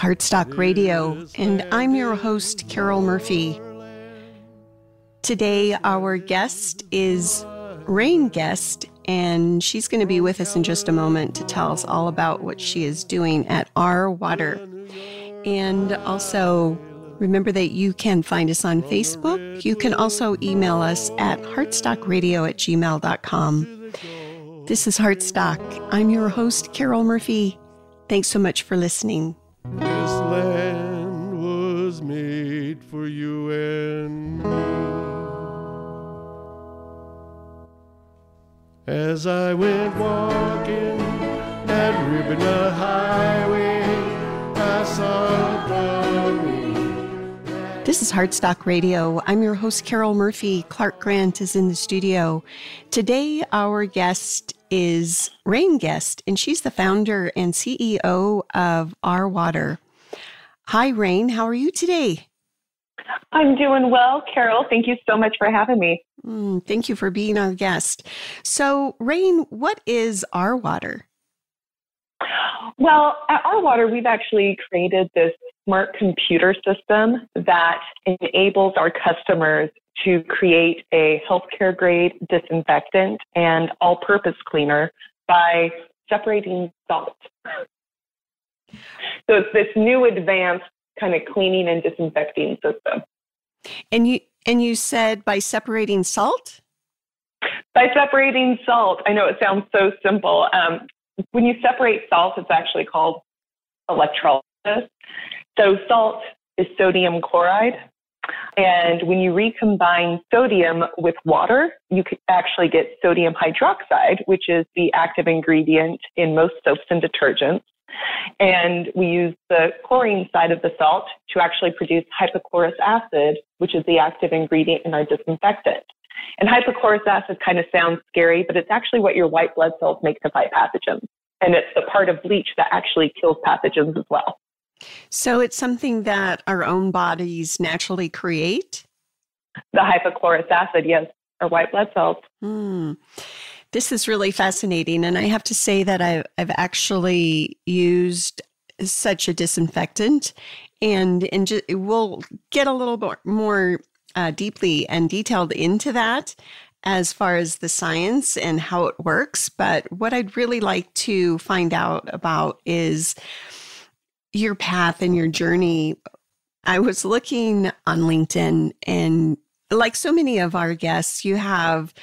Heartstock Radio, and I'm your host, Carol Murphy. Today, our guest is Rain Guest, and she's going to be with us in just a moment to tell us all about what she is doing at Our Water. And also, remember that you can find us on Facebook. You can also email us at heartstockradio at gmail.com. This is Heartstock. I'm your host, Carol Murphy. Thanks so much for listening. This land was made for you and me. As I went walking that Ribbon Highway, I saw This is Heartstock Radio. I'm your host, Carol Murphy. Clark Grant is in the studio. Today, our guest is Rain Guest, and she's the founder and CEO of Our Water. Hi, Rain. How are you today? I'm doing well, Carol. Thank you so much for having me. Mm, thank you for being our guest. So, Rain, what is Our Water? Well, at Our Water, we've actually created this smart computer system that enables our customers to create a healthcare grade disinfectant and all purpose cleaner by separating salt. So it's this new advanced kind of cleaning and disinfecting system. And you and you said by separating salt? By separating salt. I know it sounds so simple. Um, when you separate salt, it's actually called electrolysis. So salt is sodium chloride. And when you recombine sodium with water, you can actually get sodium hydroxide, which is the active ingredient in most soaps and detergents. And we use the chlorine side of the salt to actually produce hypochlorous acid, which is the active ingredient in our disinfectant. And hypochlorous acid kind of sounds scary, but it's actually what your white blood cells make to fight pathogens. And it's the part of bleach that actually kills pathogens as well. So it's something that our own bodies naturally create? The hypochlorous acid, yes, our white blood cells. Hmm. This is really fascinating. And I have to say that I've, I've actually used such a disinfectant and, and just, we'll get a little bit more uh, deeply and detailed into that as far as the science and how it works. But what I'd really like to find out about is your path and your journey. I was looking on LinkedIn and like so many of our guests, you have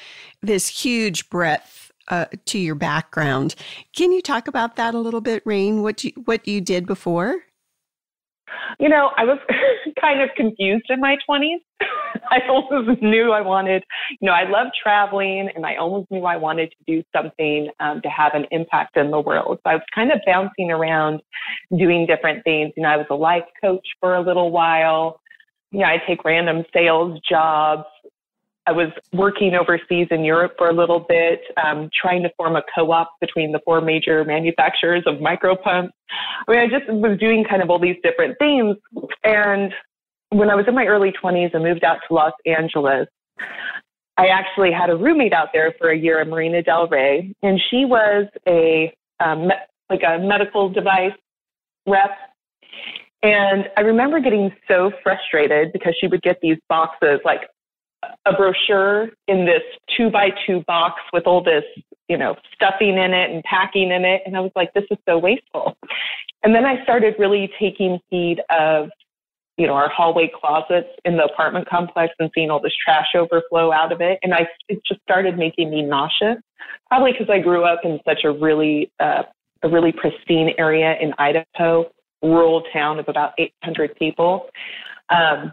this huge breadth uh, to your background. Can you talk about that a little bit, Rain? What you what you did before? You know, I was kind of confused in my 20s. I always knew I wanted, you know, I love traveling and I always knew I wanted to do something um, to have an impact in the world. So I was kind of bouncing around doing different things. You know, I was a life coach for a little while. You know, I take random sales jobs. I was working overseas in Europe for a little bit, um, trying to form a co-op between the four major manufacturers of micro pumps. I mean, I just was doing kind of all these different things. And when I was in my early 20s and moved out to Los Angeles, I actually had a roommate out there for a year in Marina Del Rey, and she was a um, like a medical device rep. And I remember getting so frustrated because she would get these boxes, like a brochure in this two by two box with all this, you know, stuffing in it and packing in it. And I was like, this is so wasteful. And then I started really taking heed of, you know, our hallway closets in the apartment complex and seeing all this trash overflow out of it. And I, it just started making me nauseous, probably because I grew up in such a really, uh, a really pristine area in Idaho, rural town of about 800 people. Um,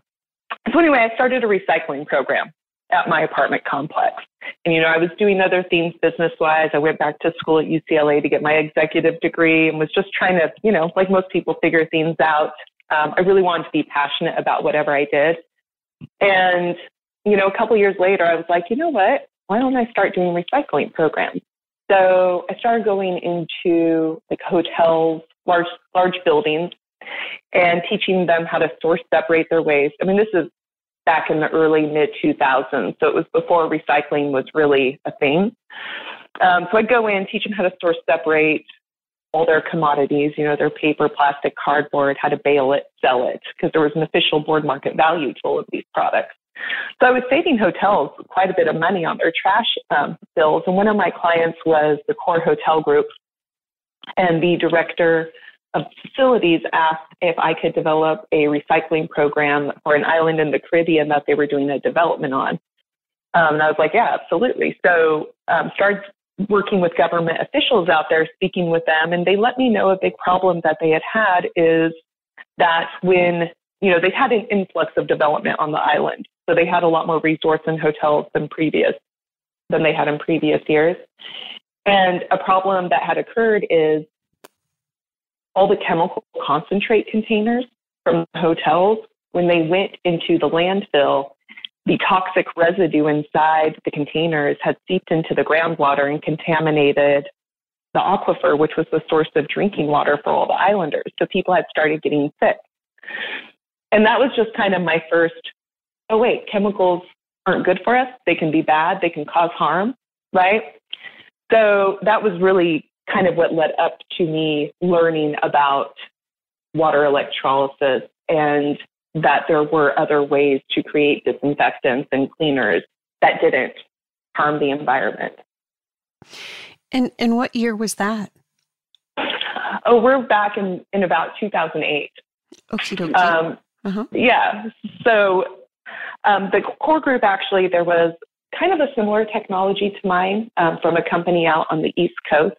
so anyway, I started a recycling program at my apartment complex. And, you know, I was doing other things business wise. I went back to school at UCLA to get my executive degree and was just trying to, you know, like most people, figure things out. Um, I really wanted to be passionate about whatever I did. And, you know, a couple years later, I was like, you know what? Why don't I start doing recycling programs? So I started going into like hotels, large, large buildings and teaching them how to source separate their waste. I mean, this is back in the early mid 2000s, so it was before recycling was really a thing. Um, so I'd go in, teach them how to source separate all their commodities, you know, their paper, plastic, cardboard, how to bale it, sell it, because there was an official board market value to all of these products. So I was saving hotels quite a bit of money on their trash um, bills. And one of my clients was the Kor Hotel Group, and the director of facilities asked if I could develop a recycling program for an island in the Caribbean that they were doing a development on. Um, and I was like, yeah, absolutely. So um, started working with government officials out there, speaking with them, and they let me know a big problem that they had had is that when you know they had an influx of development on the island, so they had a lot more resorts and hotels than previous than they had in previous years. And a problem that had occurred is all the chemical concentrate containers from hotels, when they went into the landfill, the toxic residue inside the containers had seeped into the groundwater and contaminated the aquifer, which was the source of drinking water for all the islanders. So people had started getting sick. And that was just kind of my first, oh, wait, chemicals aren't good for us. They can be bad, they can cause harm, right? So that was really kind of what led up to me learning about water electrolysis and that there were other ways to create disinfectants and cleaners that didn't harm the environment. And and what year was that? Oh, we're back in, in about 2008. Okay, um, uh-huh. Yeah. So um, the Kor group actually, there was kind of a similar technology to mine um, from a company out on the East Coast.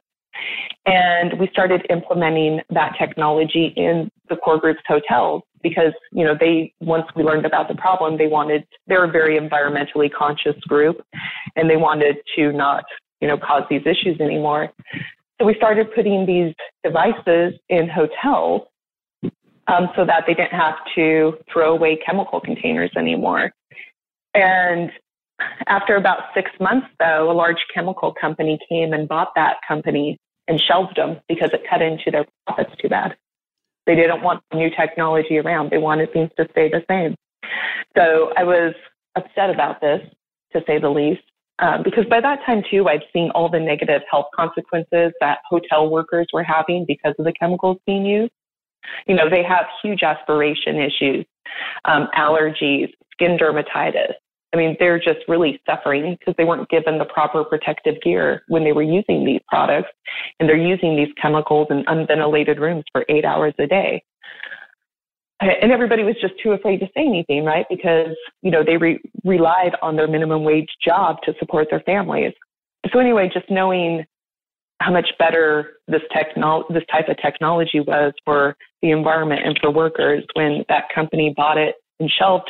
And we started implementing that technology in the Kor group's hotels because, you know, they, once we learned about the problem, they wanted, they're a very environmentally conscious group and they wanted to not, you know, cause these issues anymore. So we started putting these devices in hotels um, so that they didn't have to throw away chemical containers anymore. And after about six months, though, a large chemical company came and bought that company and shelved them because it cut into their profits too bad. They didn't want new technology around. They wanted things to stay the same. So I was upset about this, to say the least, um, because by that time, too, I'd seen all the negative health consequences that hotel workers were having because of the chemicals being used. You know, they have huge aspiration issues, um, allergies, skin dermatitis, I mean, they're just really suffering because they weren't given the proper protective gear when they were using these products and they're using these chemicals in unventilated rooms for eight hours a day. And everybody was just too afraid to say anything, right? Because, you know, they re- relied on their minimum wage job to support their families. So anyway, just knowing how much better this technol- this type of technology was for the environment and for workers when that company bought it and shelved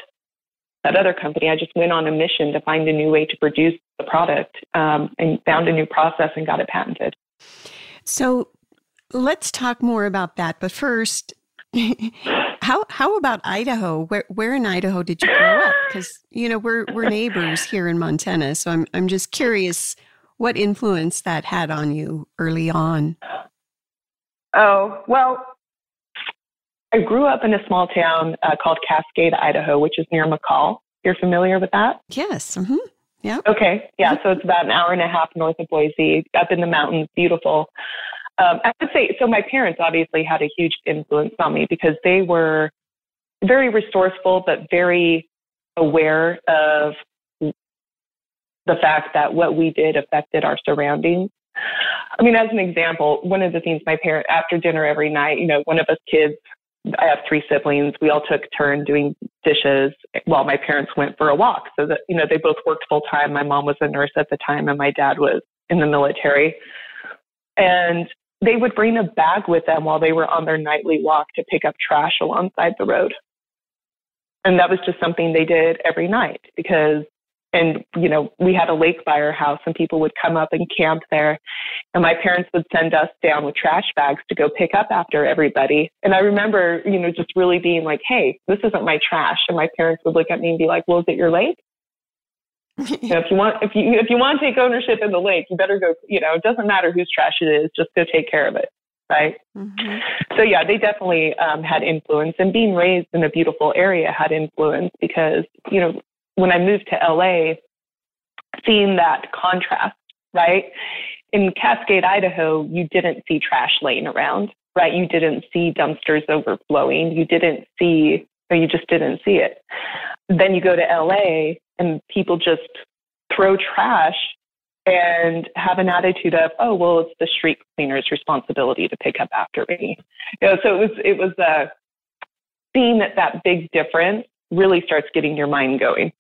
that other company, I just went on a mission to find a new way to produce the product um, and found a new process and got it patented. So let's talk more about that. But first, how how about Idaho? Where where in Idaho did you grow up? Because you know we're we're neighbors here in Montana, so I'm I'm just curious what influence that had on you early on. Oh well, I grew up in a small town uh, called Cascade, Idaho, which is near McCall. You're familiar with that? Yes. Mm-hmm. Yeah. Okay. Yeah. So it's about an hour and a half north of Boise, up in the mountains. Beautiful. Um, I would say so. My parents obviously had a huge influence on me because they were very resourceful, but very aware of the fact that what we did affected our surroundings. I mean, as an example, one of the things my parents, after dinner every night, you know, one of us kids I have three siblings. We all took turn doing dishes while my parents went for a walk. So that, you know, they both worked full time. My mom was a nurse at the time and my dad was in the military. And they would bring a bag with them while they were on their nightly walk to pick up trash alongside the road. And that was just something they did every night because and you know we had a lake by our house and people would come up and camp there. And my parents would send us down with trash bags to go pick up after everybody. And i remember you know just really being like hey this isn't my trash. And my parents would look at me and be like well is it your lake? You know, if you want if you if you want to take ownership in the lake you better go you know it doesn't matter whose trash it is just go take care of it right? Mm-hmm. so yeah they definitely um, had influence. And being raised in a beautiful area had influence because you know when I moved to LA, seeing that contrast, right? in Cascade, Idaho, you didn't see trash laying around, right? You didn't see dumpsters overflowing. You didn't see, or you just didn't see it. Then you go to LA and people just throw trash and have an attitude of, oh, well, it's the street cleaner's responsibility to pick up after me. You know, so it was, it was uh, seeing that that big difference really starts getting your mind going.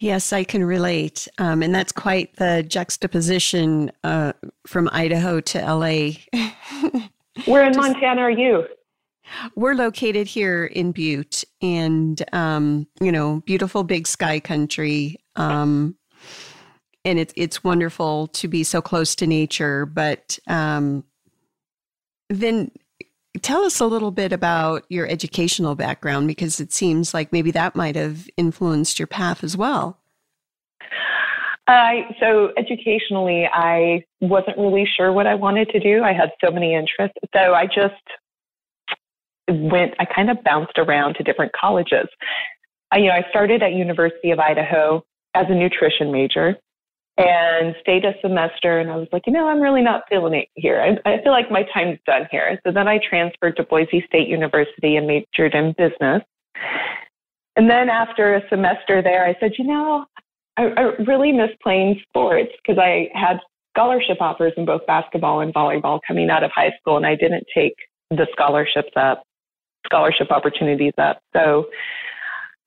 Yes, I can relate. Um, and that's quite the juxtaposition uh, from Idaho to LA. Where in Just, Montana are you? We're located here in Butte and, um, you know, beautiful big sky country. Um, and it's, it's wonderful to be so close to nature. But um, then tell us a little bit about your educational background because it seems like maybe that might have influenced your path as well. Uh, so educationally, I wasn't really sure what I wanted to do. I had so many interests. So I just went, I kind of bounced around to different colleges. I, you know, I started at University of Idaho as a nutrition major and stayed a semester. And I was like, you know, I'm really not feeling it here. I, I feel like my time's done here. So then I transferred to Boise State University and majored in business. And then after a semester there, I said, you know, I, I really miss playing sports because I had scholarship offers in both basketball and volleyball coming out of high school, and I didn't take the scholarships up, scholarship opportunities up. So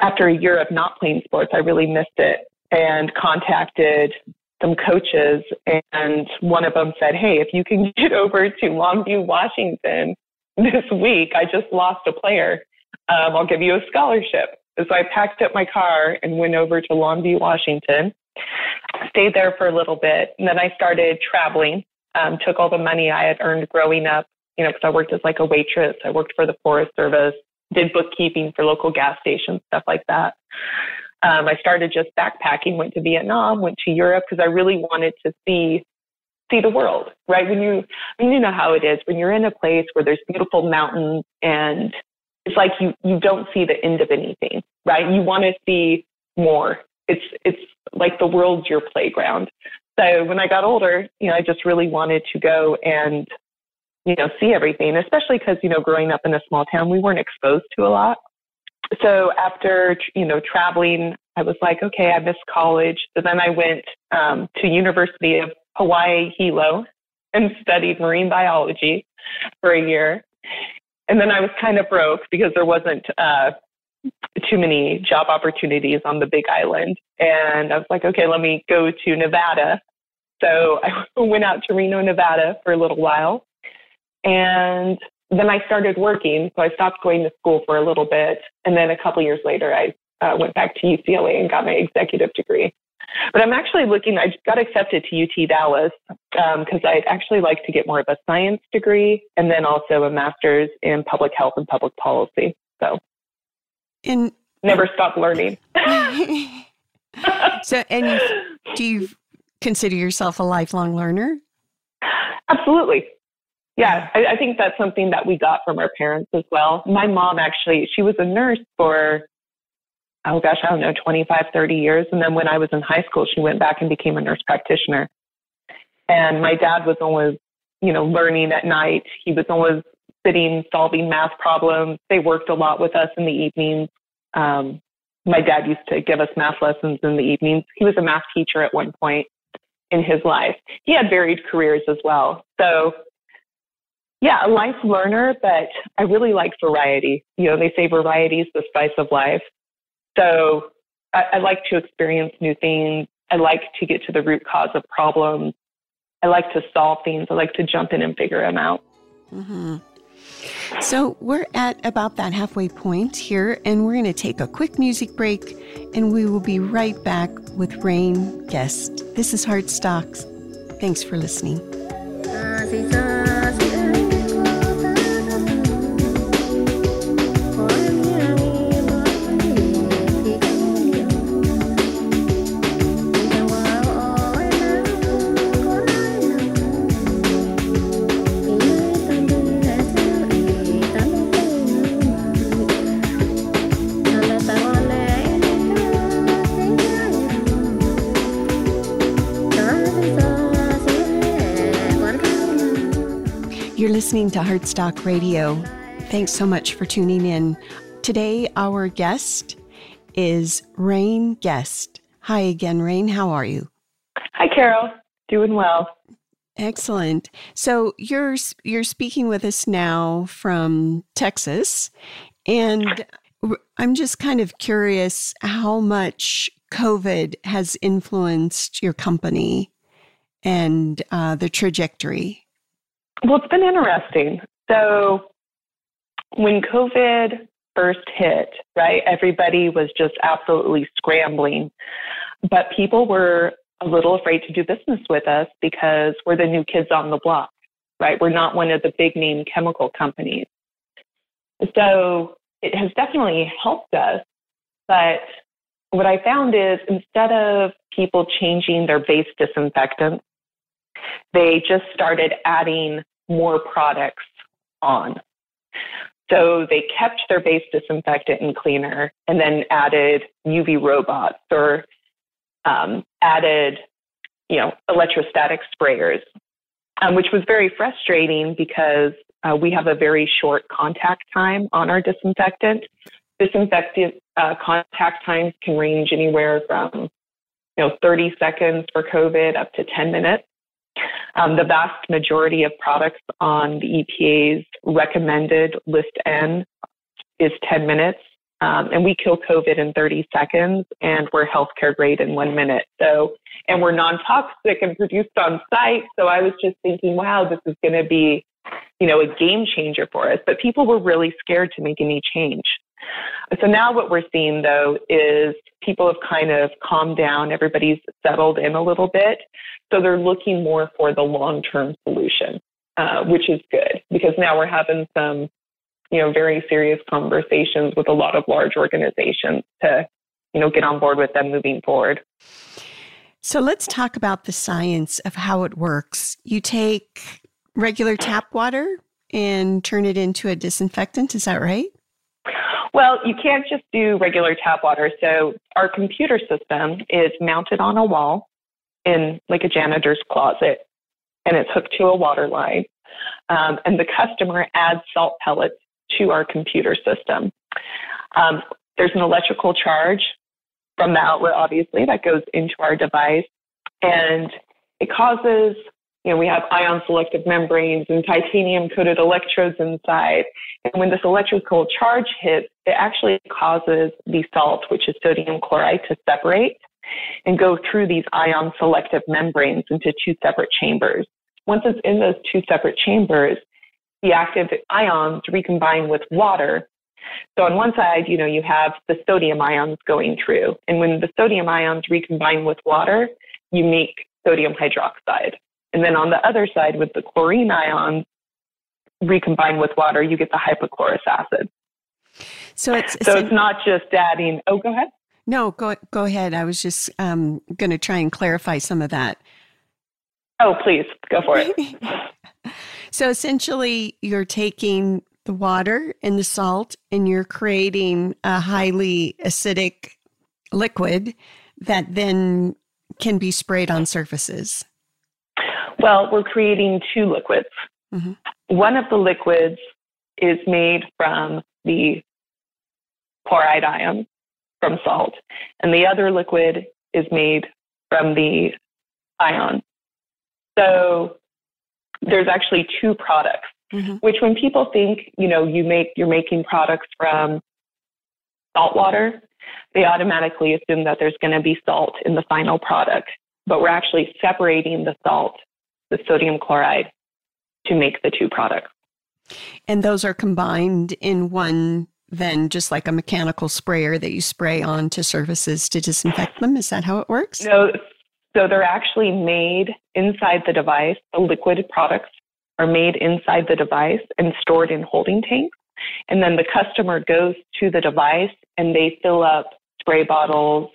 after a year of not playing sports, I really missed it and contacted some coaches, and one of them said, Hey, if you can get over to Longview, Washington this week, I just lost a player. Um, I'll give you a scholarship. So I packed up my car and went over to Longview, Washington, stayed there for a little bit, and then I started traveling. Um, took all the money I had earned growing up, you know, because I worked as like a waitress. I worked for the Forest Service, did bookkeeping for local gas stations, stuff like that. Um, I started just backpacking, went to Vietnam, went to Europe because I really wanted to see see the world, right? When you, I mean, you know how it is when you're in a place where there's beautiful mountains and it's like you you don't see the end of anything, right? You want to see more. It's it's like the world's your playground. So when I got older, you know, I just really wanted to go and you know see everything, especially because you know growing up in a small town, we weren't exposed to a lot so after you know traveling, I was like, okay, I missed college. So then I went um, to University of Hawaii Hilo and studied marine biology for a year. And then I was kind of broke because there wasn't uh, too many job opportunities on the Big Island. And I was like, okay, let me go to Nevada. So I went out to Reno, Nevada for a little while. And then I started working, so I stopped going to school for a little bit, and then a couple years later, I uh, went back to UCLA and got my executive degree. But I'm actually looking. I got accepted to UT Dallas because um, I'd actually like to get more of a science degree and then also a master's in public health and public policy. So, and never stop learning. so, and do you consider yourself a lifelong learner? Absolutely. Yeah, I, I think that's something that we got from our parents as well. My mom actually, she was a nurse for, oh gosh, I don't know, 25, 30 years. And then when I was in high school, she went back and became a nurse practitioner. And my dad was always, you know, learning at night. He was always sitting, solving math problems. They worked a lot with us in the evenings. Um, my dad used to give us math lessons in the evenings. He was a math teacher at one point in his life. He had varied careers as well. So yeah, a life learner, but I really like variety. You know, they say variety is the spice of life. So I, I like to experience new things. I like to get to the root cause of problems. I like to solve things. I like to jump in and figure them out. Mm-hmm. So we're at about that halfway point here, and we're going to take a quick music break, and we will be right back with Rain Guest. This is Heartstocks. Thanks for listening. You're listening to Heartstock Radio. Thanks so much for tuning in. Today, our guest is Rain Guest. Hi again, Rain. How are you? Hi, Carol. Doing well. Excellent. So you're you're speaking with us now from Texas, and I'm just kind of curious how much COVID has influenced your company and uh, the trajectory. Well, it's been interesting. So when COVID first hit, right, everybody was just absolutely scrambling, but people were a little afraid to do business with us because we're the new kids on the block, right? We're not one of the big name chemical companies. So it has definitely helped us. But what I found is instead of people changing their base disinfectant, they just started adding more products on. So they kept their base disinfectant and cleaner and then added UV robots or um, added, you know, electrostatic sprayers, um, which was very frustrating because uh, we have a very short contact time on our disinfectant. Disinfectant uh, contact times can range anywhere from, you know, 30 seconds for COVID up to 10 minutes. Um, the vast majority of products on the EPA's recommended list N is 10 minutes. Um, and we kill COVID in 30 seconds, and we're healthcare grade in one minute. So, and we're non toxic and produced on site. So I was just thinking, wow, this is going to be, you know, a game changer for us. But people were really scared to make any change. So now what we're seeing though is people have kind of calmed down. Everybody's settled in a little bit. So they're looking more for the long term solution, uh, which is good because now we're having some, you know, very serious conversations with a lot of large organizations to, you know, get on board with them moving forward. So let's talk about the science of how it works. You take regular tap water and turn it into a disinfectant, is that right? Well, you can't just do regular tap water. So our computer system is mounted on a wall in like a janitor's closet, and it's hooked to a water line. Um, and the customer adds salt pellets to our computer system. Um, there's an electrical charge from the outlet, obviously, that goes into our device, and it causes you know, we have ion selective membranes and titanium coated electrodes inside. And when this electrical charge hits, it actually causes the salt, which is sodium chloride, to separate and go through these ion selective membranes into two separate chambers. Once it's in those two separate chambers, the active ions recombine with water. So on one side, you know, you have the sodium ions going through. And when the sodium ions recombine with water, you make sodium hydroxide. And then on the other side, with the chlorine ions recombined with water, you get the hypochlorous acid. So it's so it's not just adding. Oh, go ahead. No, go go ahead. I was just um, going to try and clarify some of that. Oh, please go for it. so essentially, you're taking the water and the salt, and you're creating a highly acidic liquid that then can be sprayed on surfaces. Well, we're creating two liquids. Mm-hmm. One of the liquids is made from the chloride ion from salt, and the other liquid is made from the ion. So there's actually two products, mm-hmm. which when people think, you know, you make you're making products from salt water, they automatically assume that there's going to be salt in the final product. But we're actually separating the salt the sodium chloride to make the two products. And those are combined in one, then just like a mechanical sprayer that you spray onto surfaces to disinfect them. Is that how it works? No. So they're actually made inside the device. The liquid products are made inside the device and stored in holding tanks. And then the customer goes to the device and they fill up spray bottles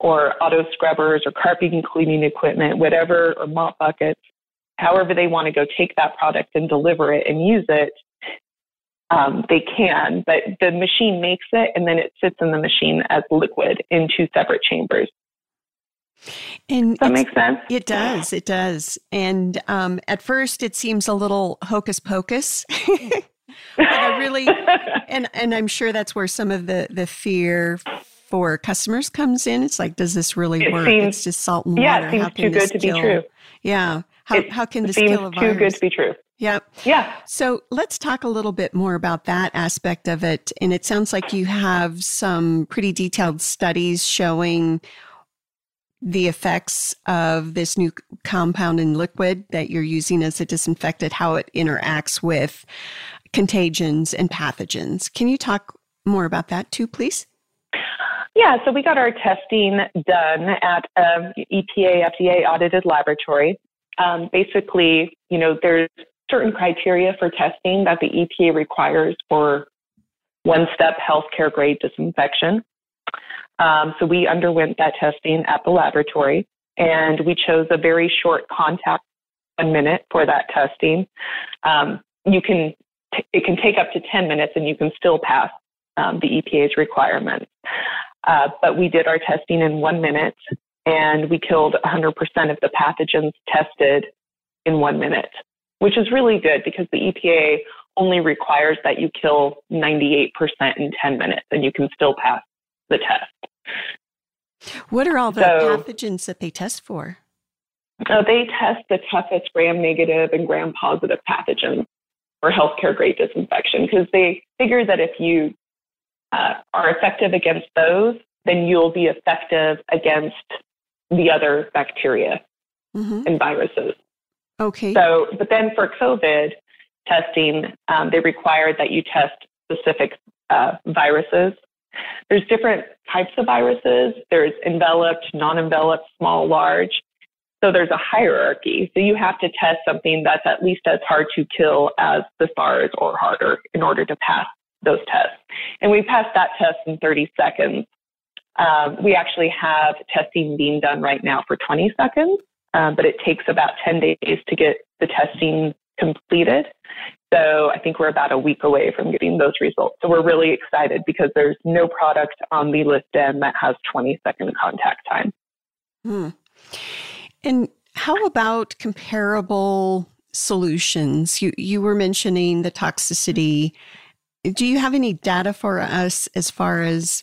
or auto scrubbers or carpet cleaning equipment, whatever, or mop buckets however they want to go take that product and deliver it and use it, um, they can. But the machine makes it and then it sits in the machine as liquid in two separate chambers. And Does that it's- make sense? It does. It does. And um, at first, it seems a little hocus pocus. but I really, and and I'm sure that's where some of the the fear for customers comes in. It's like, does this really It work? seems- it's just salt and yeah, water. it seems how too good to be true. Yeah. How It how can this seems kill a too good to be true. Yeah. Yeah. So let's talk a little bit more about that aspect of it. And it sounds like you have some pretty detailed studies showing the effects of this new compound in liquid that you're using as a disinfectant, how it interacts with contagions and pathogens. Can you talk more about that too, please? Yeah, so we got our testing done at uh, a EPA, FDA audited laboratory. Um, basically, you know, there's certain criteria for testing that the EPA requires for one step healthcare grade disinfection. Um, so we underwent that testing at the laboratory and we chose a very short contact, one minute for that testing. Um, you can, t- it can take up to 10 minutes and you can still pass um, the EPA's requirements. Uh, but we did our testing in one minute and we killed 100% of the pathogens tested in one minute, which is really good because the EPA only requires that you kill 98% in 10 minutes and you can still pass the test. What are all the So- pathogens that they test for? So they test the toughest gram negative and gram positive pathogens for healthcare grade disinfection because they figure that if you uh, are effective against those, then you'll be effective against the other bacteria hmm and viruses. Okay. So, but then for COVID testing, um, they required that you test specific uh, viruses. There's different types of viruses. There's enveloped, non-enveloped, small, large. So there's a hierarchy. So you have to test something that's at least as hard to kill as the SARS or harder in order to pass those tests. And we passed that test in 30 seconds. Um, we actually have testing being done right now for 20 seconds um, but it takes about 10 days to get the testing completed. So I think we're about a week away from getting those results. So we're really excited because there's no product on the list N that has 20 second contact time. Hmm. And how about comparable solutions? You you were mentioning the toxicity. Do you have any data for us as far as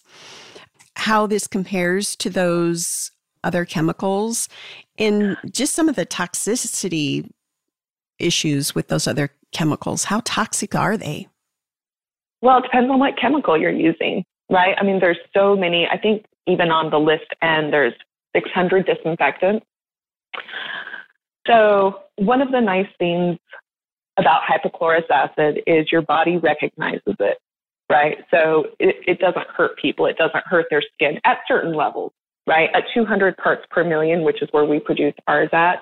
how this compares to those other chemicals and just some of the toxicity issues with those other chemicals? How toxic are they? Well, it depends on what chemical you're using, right? I mean, there's so many. I think even on the list and there's 600 disinfectants. So one of the nice things about hypochlorous acid is your body recognizes it, right? So it, it doesn't hurt people. It doesn't hurt their skin at certain levels, right? At 200 parts per million, which is where we produce ours at,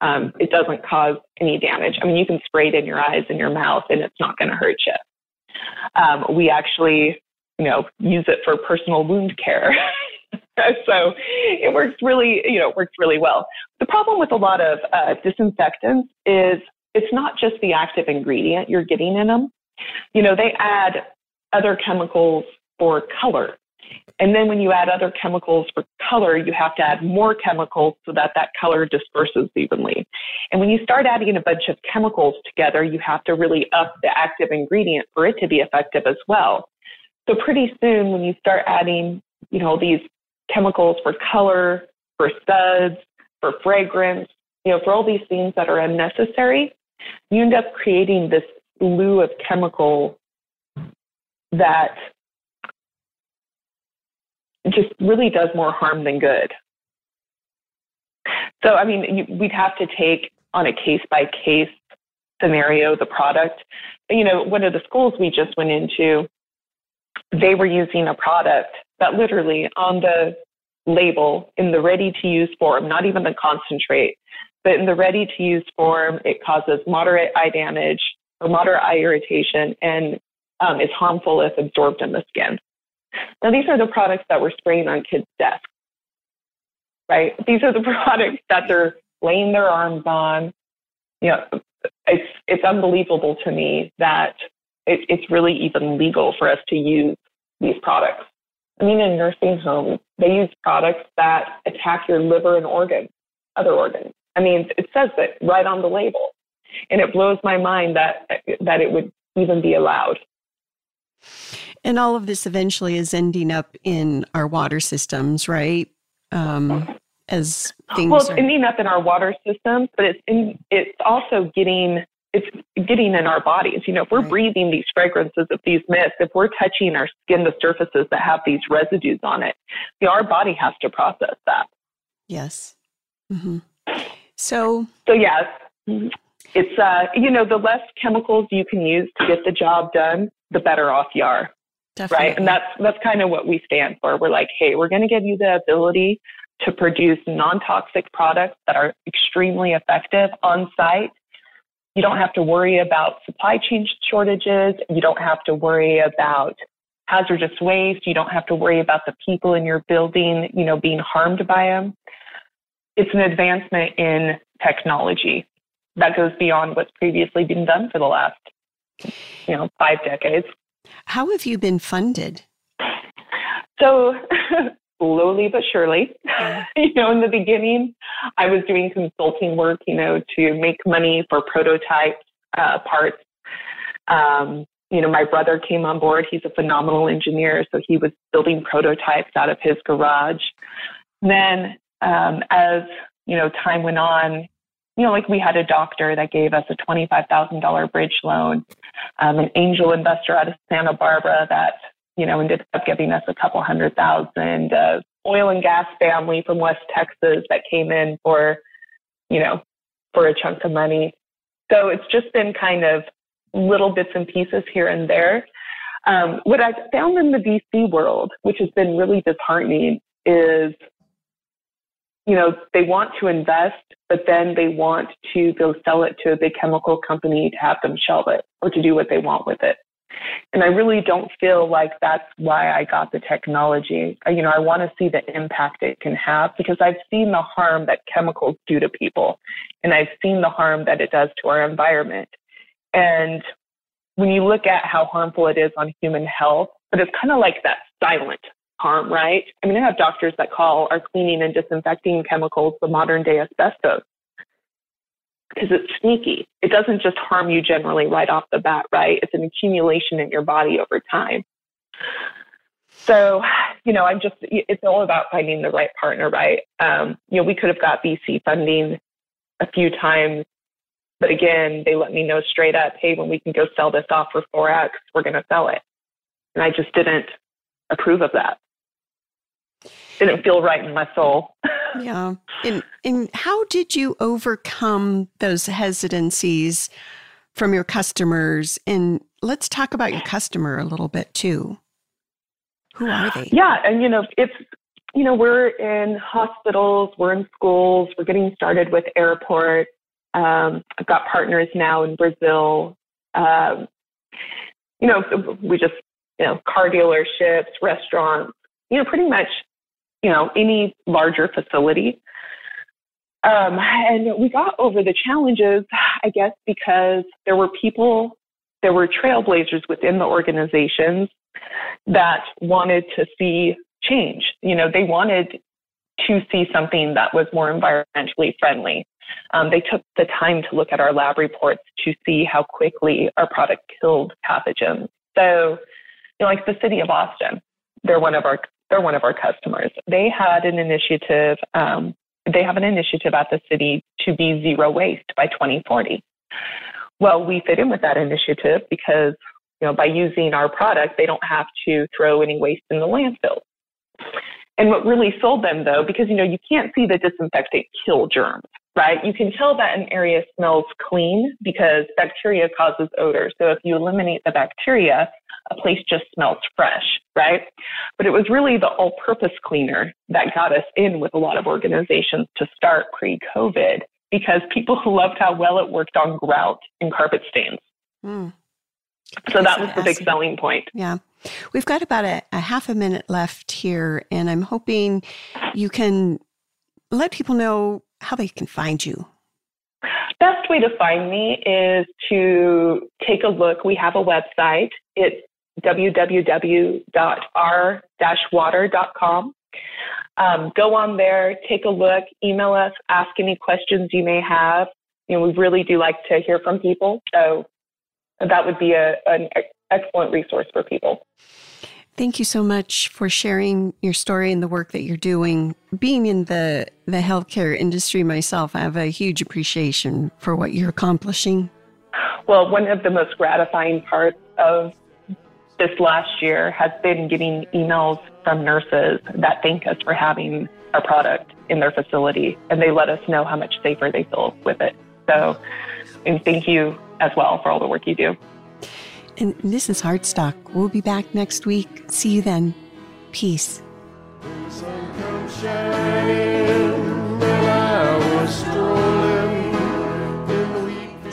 um, it doesn't cause any damage. I mean, you can spray it in your eyes and your mouth and it's not going to hurt you. Um, we actually, you know, use it for personal wound care. so it works really, you know, it works really well. The problem with a lot of uh, disinfectants is it's not just the active ingredient you're getting in them. You know, they add other chemicals for color. And then when you add other chemicals for color, you have to add more chemicals so that that color disperses evenly. And when you start adding a bunch of chemicals together, you have to really up the active ingredient for it to be effective as well. So pretty soon when you start adding, you know, these chemicals for color, for suds, for fragrance, you know, for all these things that are unnecessary, you end up creating this slew of chemical that just really does more harm than good. So, I mean, you, we'd have to take on a case by case scenario the product. You know, one of the schools we just went into, they were using a product that literally on the label in the ready to use form, not even the concentrate, but in the ready to use form, it causes moderate eye damage or moderate eye irritation and um, is harmful if absorbed in the skin. Now, these are the products that we're spraying on kids' desks, right? These are the products that they're laying their arms on. You know, it's it's unbelievable to me that it, it's really even legal for us to use these products. I mean, in nursing homes, they use products that attack your liver and organs, other organs. I mean, it says it right on the label, and it blows my mind that that it would even be allowed. And all of this eventually is ending up in our water systems, right? Um, as things well, it's are- ending up in our water systems, but it's in, it's also getting it's getting in our bodies. You know, if we're Right. breathing these fragrances of these mists, if we're touching our skin, the surfaces that have these residues on it, you know, our body has to process that. yes. hmm So So yes, it's uh, you know, the less chemicals you can use to get the job done, the better off you are. definitely, right? And that's that's kind of what we stand for. We're like, hey, we're going to give you the ability to produce non-toxic products that are extremely effective on site. You don't have to worry about supply chain shortages. You don't have to worry about hazardous waste. You don't have to worry about the people in your building, you know, being harmed by them. It's an advancement in technology that goes beyond what's previously been done for the last, you know, five decades. how have you been funded? So slowly but surely, you know, in the beginning, I was doing consulting work, you know, to make money for prototype uh, parts. Um, you know, my brother came on board. He's a phenomenal engineer, so he was building prototypes out of his garage. Then, um, as you know, time went on, you know, like we had a doctor that gave us a twenty-five thousand dollar bridge loan, um, an angel investor out of Santa Barbara that you know, ended up giving us a couple hundred thousand. Uh, oil and gas family from West Texas that came in for, you know, for a chunk of money. So it's just been kind of little bits and pieces here and there. Um, what I've found in the VC world, which has been really disheartening, is you know, they want to invest, but then they want to go sell it to a big chemical company to have them shelve it or to do what they want with it. And I really don't feel like that's why I got the technology. You know, I want to see the impact it can have because I've seen the harm that chemicals do to people and I've seen the harm that it does to our environment. And when you look at how harmful it is on human health, but it's kind of like that silent harm, right? I mean, I have doctors that call our cleaning and disinfecting chemicals the modern day asbestos because it's sneaky. It doesn't just harm you generally right off the bat, right? It's an accumulation in your body over time. So, you know, I'm just, it's all about finding the right partner, right? Um, you know, we could have got VC funding a few times, but again, they let me know straight up, hey, when we can go sell this off for 4X, we're going to sell it. And I just didn't approve of that. Didn't feel right in my soul. Yeah. And and how did you overcome those hesitancies from your customers? And let's talk about your customer a little bit too. Who are they? Yeah, and you know, it's you know, we're in hospitals, we're in schools, we're getting started with airports. Um, I've got partners now in Brazil. Um, you know, we just you know, car dealerships, restaurants, you know, pretty much, you know, any larger facility. Um, and we got over the challenges, I guess, because there were people, there were trailblazers within the organizations that wanted to see change. You know, they wanted to see something that was more environmentally friendly. Um, they took the time to look at our lab reports to see how quickly our product killed pathogens. So, you know, like the city of Austin, they're one of our they're one of our customers. They had an initiative. Um, they have an initiative at the city to be zero waste by 2040. Well, we fit in with that initiative because you know by using our product, they don't have to throw any waste in the landfill. And what really sold them though, because you know you can't see the disinfectant kill germs, right? You can tell that an area smells clean because bacteria causes odor. So if you eliminate the bacteria, a place just smells fresh, right? But it was really the all purpose cleaner that got us in with a lot of organizations to start pre COVID because people loved how well it worked on grout and carpet stains. Hmm. So that was the big selling point. Yeah. We've got about a, a half a minute left here, and I'm hoping you can let people know how they can find you. Best way to find me is to take a look. We have a website. It's www.r-water.com. Um, go on there, take a look, email us, ask any questions you may have. You know, we really do like to hear from people. So that would be a, an excellent resource for people. Thank you so much for sharing your story and the work that you're doing. Being in the, the healthcare industry myself, I have a huge appreciation for what you're accomplishing. Well, one of the most gratifying parts of this last year has been getting emails from nurses that thank us for having our product in their facility and they let us know how much safer they feel with it. So, and thank you as well for all the work you do. And this is Heartstock. We'll be back next week. See you then. Peace.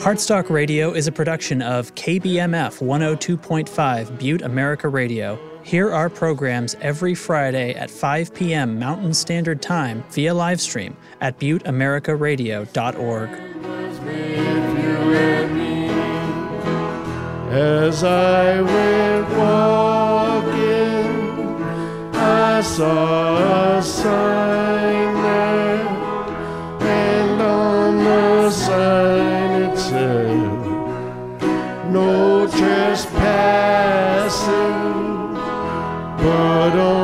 Heartstock Radio is a production of KBMF 102.5 Butte America Radio. Hear our programs every Friday at 5 p.m. Mountain Standard Time via livestream at butteamericaradio.org. As I went walking, I saw a sign there, and on the sign. is passing, but only.